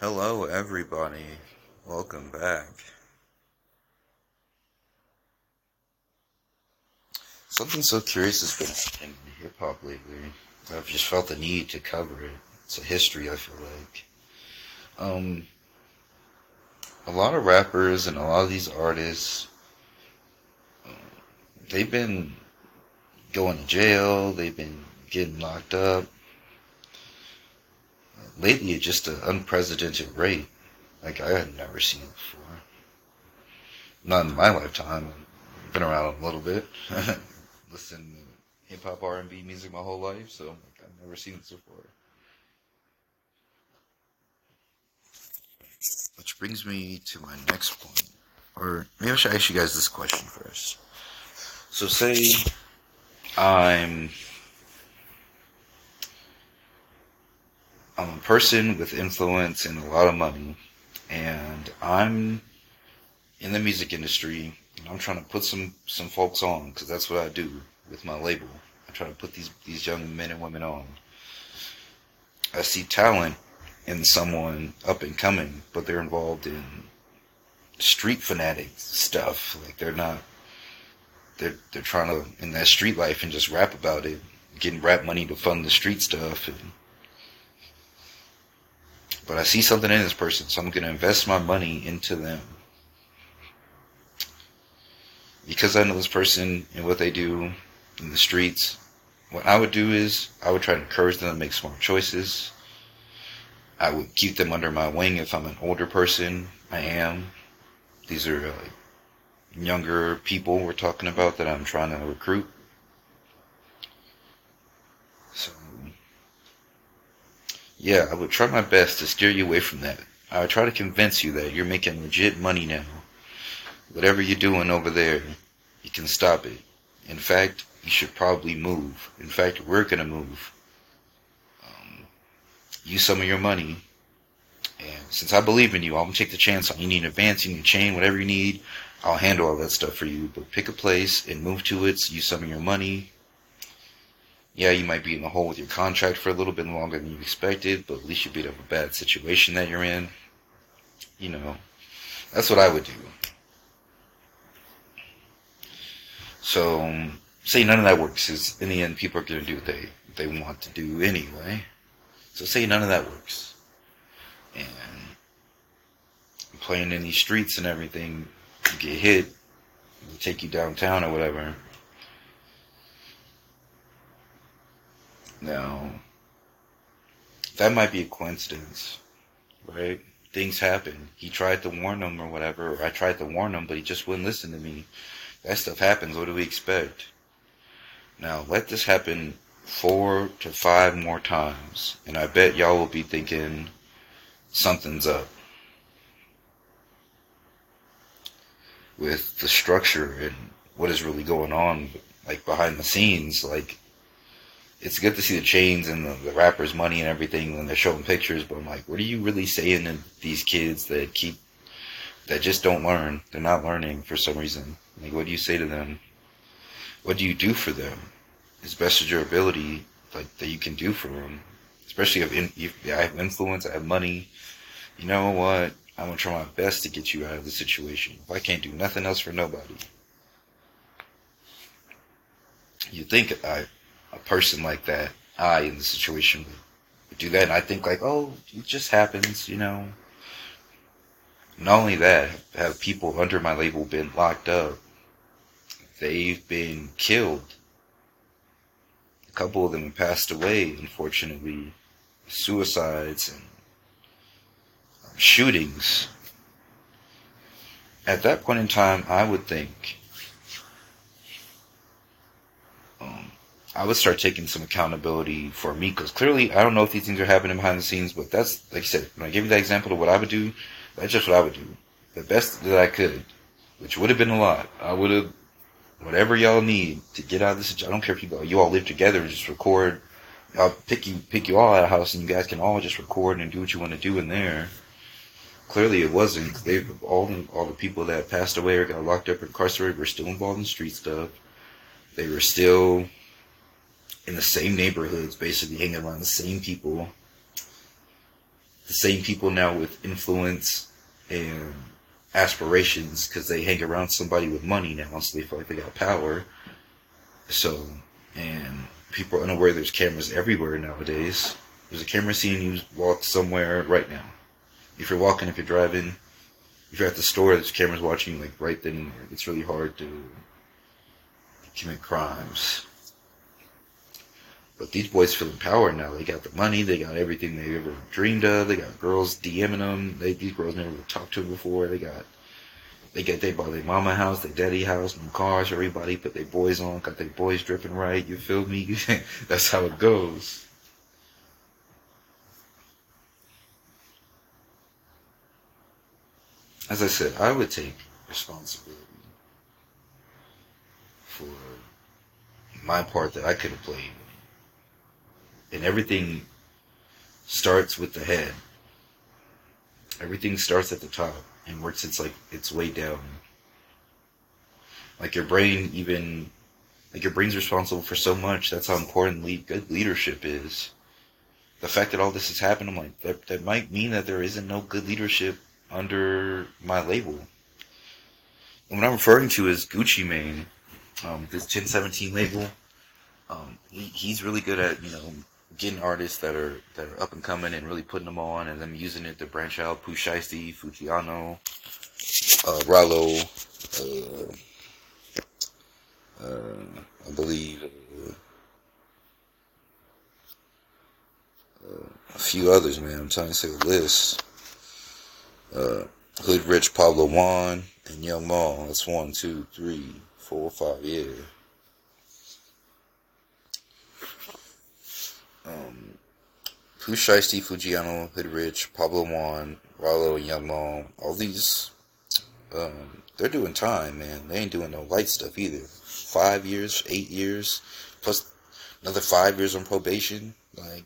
Hello, everybody. Welcome back. Something so curious has been happening in hip hop lately. I've just felt the need to cover it. It's a history, I feel like. Um, a lot of rappers and a lot of these artists, they've been going to jail, they've been getting locked up. Lately, at just an unprecedented rate. Like I had never seen before. Not in my lifetime. I've been around a little bit. Listen to hip hop R and B music my whole life, so like, I've never seen this before. Which brings me to my next point. Or maybe I should ask you guys this question first. So say I'm I'm a person with influence and a lot of money and I'm in the music industry and I'm trying to put some some folks on because that's what I do with my label. I try to put these these young men and women on. I see talent in someone up and coming, but they're involved in street fanatic stuff. Like they're not they're they're trying to in that street life and just rap about it, getting rap money to fund the street stuff and but I see something in this person, so I'm going to invest my money into them. Because I know this person and what they do in the streets, what I would do is I would try to encourage them to make smart choices. I would keep them under my wing if I'm an older person. I am. These are younger people we're talking about that I'm trying to recruit. So yeah, I would try my best to steer you away from that. I would try to convince you that you're making legit money now. Whatever you're doing over there, you can stop it. In fact, you should probably move. In fact, we're going to move. Um, use some of your money. And since I believe in you, I'm going to take the chance on you need an advance, you a chain, whatever you need. I'll handle all that stuff for you. But pick a place and move to it. Use some of your money yeah, you might be in the hole with your contract for a little bit longer than you expected, but at least you beat up a bad situation that you're in. You know, that's what I would do. So, say none of that works, because in the end, people are going to do what they, they want to do anyway. So, say none of that works. And playing in these streets and everything, you get hit, they take you downtown or whatever Now, that might be a coincidence, right? Things happen. He tried to warn them or whatever, or I tried to warn him, but he just wouldn't listen to me. That stuff happens. What do we expect? Now, let this happen four to five more times, and I bet y'all will be thinking something's up. With the structure and what is really going on, like behind the scenes, like it's good to see the chains and the, the, rappers' money and everything when they're showing pictures. But I'm like, what are you really saying to these kids that keep that just don't learn? They're not learning for some reason. Like, what do you say to them? What do you do for them? As best as your ability, like that you can do for them. Especially if, if I have influence, I have money. You know what? I'm gonna try my best to get you out of the situation. If I can't do nothing else for nobody, you think I a person like that, I in the situation would do that. And I think like, oh, it just happens, you know. Not only that, have people under my label been locked up? They've been killed. A couple of them passed away, unfortunately. Suicides and shootings. At that point in time, I would think I would start taking some accountability for me because clearly I don't know if these things are happening behind the scenes, but that's like I said when I gave you that example of what I would do, that's just what I would do, the best that I could, which would have been a lot. I would have whatever y'all need to get out of this. I don't care if you you all live together and just record. I'll pick you pick you all out of house and you guys can all just record and do what you want to do in there. Clearly, it wasn't. They all all the people that passed away or got locked up or incarcerated were still involved in street stuff. They were still in the same neighborhoods, basically hanging around the same people. the same people now with influence and aspirations because they hang around somebody with money now, so they feel like they got power. So, and people are unaware there's cameras everywhere nowadays. There's a camera seeing you walk somewhere right now. If you're walking, if you're driving, if you're at the store, there's cameras watching you like right then and there. It's really hard to commit crimes. But these boys feel empowered now. They got the money. They got everything they ever dreamed of. They got girls DMing them. They, these girls never talked to them before. They got, they get, they bought their mama house, their daddy house, new cars. Everybody put their boys on, got their boys dripping right. You feel me? That's how it goes. As I said, I would take responsibility for my part that I could have played and everything starts with the head. Everything starts at the top and works its like its way down. Like your brain, even like your brain's responsible for so much. That's how important lead, good leadership is. The fact that all this has happened, I'm like that. That might mean that there isn't no good leadership under my label. And what I'm referring to is Gucci Mane, um, this 1017 label. Um, he, he's really good at you know getting artists that are that are up and coming and really putting them on and them using it to branch out. Pooh Shiesty, Foogiano, uh, Ralo, uh, uh, I believe uh, uh, a few others, man. I'm trying to say a list. Uh, Hood Rich, Pablo Juan, and Young Maul. That's one, two, three, four, five, yeah. Pooh Shiesty, Foogiano, Hood Rich, Pablo Juan, Ralo, and Young Mo, all these, um, they're doing time, man. They ain't doing no light stuff either. Five years, eight years, plus another five years on probation. Like,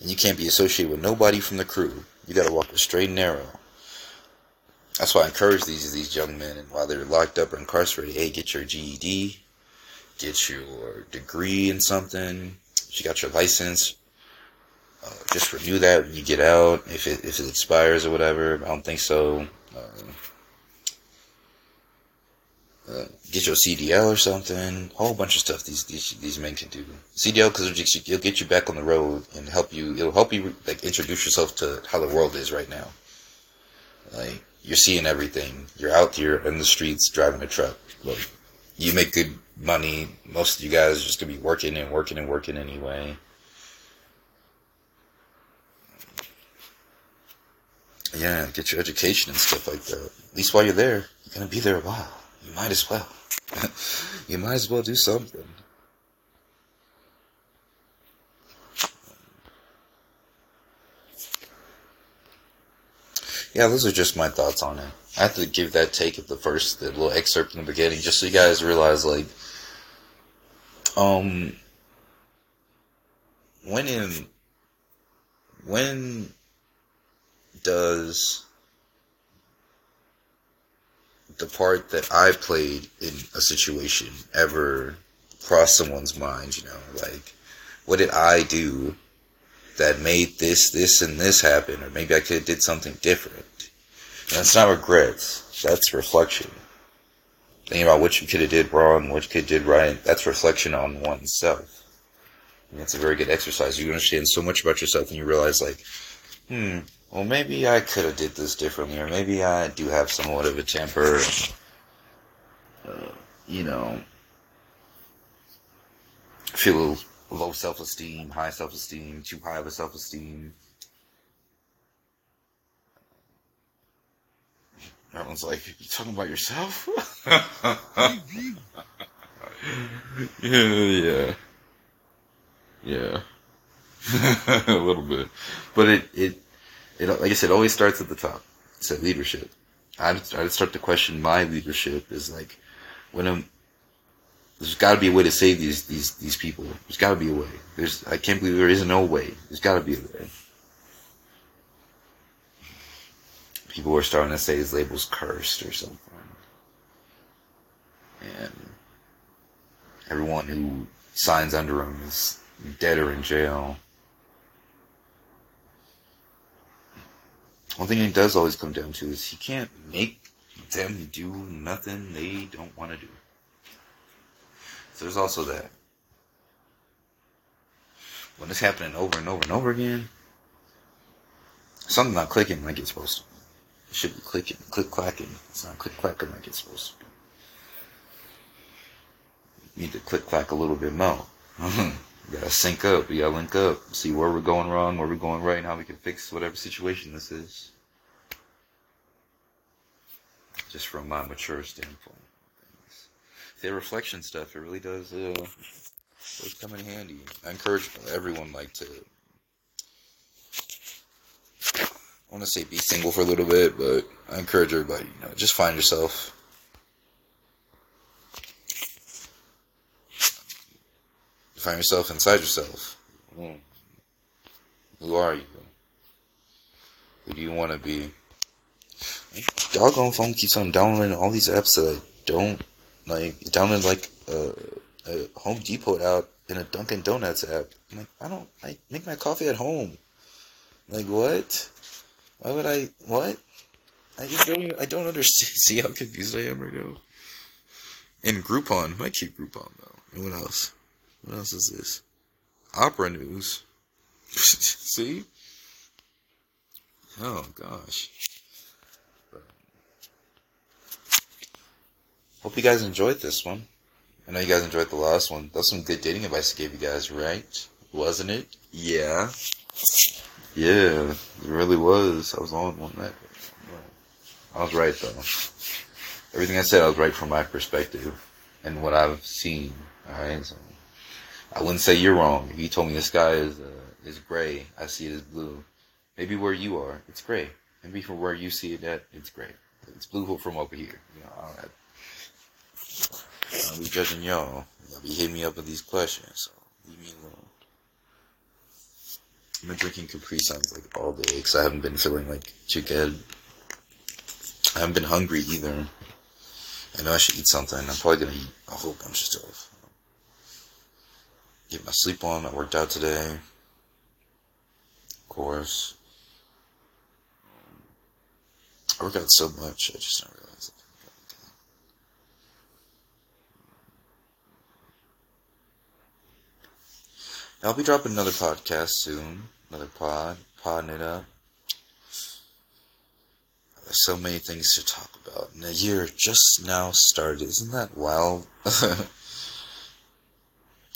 and you can't be associated with nobody from the crew. You gotta walk the straight and narrow. That's why I encourage these these young men, and while they're locked up or incarcerated, hey, get your GED, get your degree in something, you got your license, uh, just renew that when you get out. If it if it expires or whatever, I don't think so. Uh, uh, get your CDL or something. A whole bunch of stuff these these, these men can do. CDL because it'll, it'll get you back on the road and help you. It'll help you like introduce yourself to how the world is right now. Like you're seeing everything. You're out here in the streets driving a truck. You make good money. Most of you guys are just gonna be working and working and working anyway. Yeah, get your education and stuff like that. At least while you're there, you're gonna be there a while. You might as well. you might as well do something. Yeah, those are just my thoughts on it. I have to give that take at the first, the little excerpt in the beginning, just so you guys realize, like, um, when in, when does the part that I've played in a situation ever cross someone's mind, you know, like, what did I do that made this, this, and this happen, or maybe I could have did something different. That's not regrets. That's reflection. Thinking about what you could have did wrong, what you could have did right. That's reflection on oneself. And it's a very good exercise. You understand so much about yourself, and you realize, like, hmm, well, maybe I could have did this differently, or maybe I do have somewhat of a temper. Uh, you know, feel low self-esteem, high self-esteem, too high of a self-esteem. Everyone's like, you talking about yourself? yeah, yeah. Yeah. a little bit. But it, it, it, like I said, always starts at the top. It's at leadership. I'd, I'd start to question my leadership is like, when I'm, there's got to be a way to save these these these people. There's got to be a way. There's I can't believe there isn't no way. There's got to be a way. People are starting to say his label's cursed or something, and everyone who signs under him is dead or in jail. One thing he does always come down to is he can't make them do nothing they don't want to do. So there's also that. When it's happening over and over and over again, something's not clicking like it's supposed to. It should be clicking, click clacking. It's not click clacking like it's supposed to be. You need to click clack a little bit more. we gotta sync up, we gotta link up, see where we're going wrong, where we're going right, and how we can fix whatever situation this is. Just from my mature standpoint. The reflection stuff, it really does, uh, does come in handy. I encourage everyone, like, to I want to say be single for a little bit, but I encourage everybody, you know, just find yourself. Find yourself inside yourself. Mm. Who are you? Who do you want to be? Doggone phone keeps on downloading all these apps that I don't like. Download like a, a Home Depot out in a Dunkin' Donuts app. I'm like, I don't. I make my coffee at home. Like what? Why would I? What? I just don't. I don't understand. See how confused I am right now. And Groupon, might keep Groupon though. And what else? What else is this? Opera News. See? Oh gosh. Hope you guys enjoyed this one. I know you guys enjoyed the last one. That's some good dating advice I gave you guys, right? Wasn't it? Yeah. Yeah, it really was. I was on one that. I was right though. Everything I said, I was right from my perspective and what I've seen. All right, so I wouldn't say you're wrong. If you told me the sky is uh, is gray, I see it as blue. Maybe where you are, it's gray. Maybe from where you see it at, it's gray. It's blue from over here. You know, I don't I'll be judging y'all. Y'all be hitting me up with these questions, so leave me alone. I've been drinking Capri Suns like all day because I haven't been feeling like good. I haven't been hungry either. I know I should eat something. I'm probably gonna eat a whole bunch of stuff. Get my sleep on. I worked out today. Of course. I work out so much, I just don't realize it. I'll be dropping another podcast soon. Another pod. Podding it up. There's so many things to talk about. And the year just now started. Isn't that wild?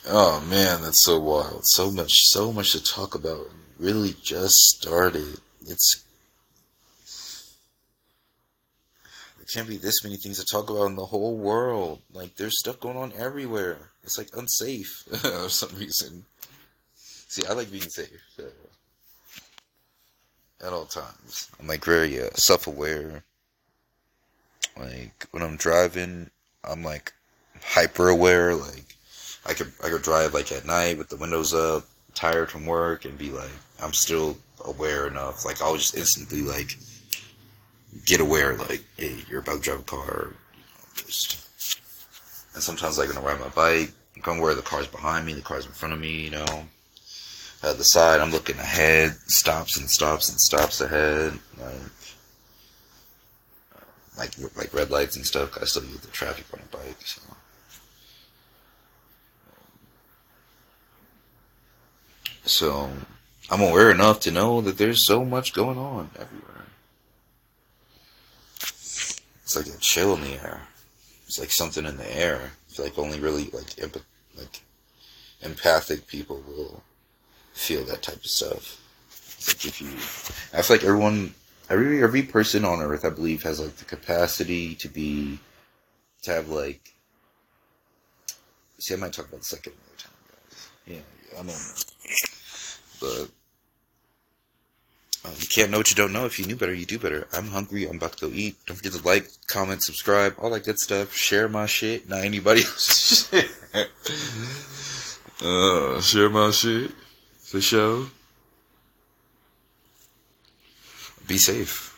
oh man, that's so wild. So much, so much to talk about. Really just started. It's there can't be this many things to talk about in the whole world. Like there's stuff going on everywhere. It's like unsafe for some reason. See, I like being safe so. at all times. I'm like very uh, self-aware. Like when I'm driving, I'm like hyper aware. Like I could I could drive like at night with the windows up, tired from work, and be like I'm still aware enough. Like I'll just instantly like get aware. Like hey, you're about to drive a car. Just and sometimes like when I ride my bike, I'm aware the car's behind me, the car's in front of me. You know at the side. I'm looking ahead, stops and stops and stops ahead, like like like red lights and stuff. I still use the traffic on a bike, so. So I'm aware enough to know that there's so much going on everywhere. It's like a chill in the air. It's like something in the air. I feel like only really like like empathic people will feel that type of stuff. like if you, I feel like everyone, every every person on Earth, I believe, has like the capacity to be, to have like. See, I might talk about the second another time, guys. Yeah, I know, but. Um, you can't know what you don't know. If you knew better, you do better. I'm hungry. I'm about to go eat. Don't forget to like, comment, subscribe, all that good stuff. Share my shit, not anybody shit. uh, share my shit. For sure. Be safe.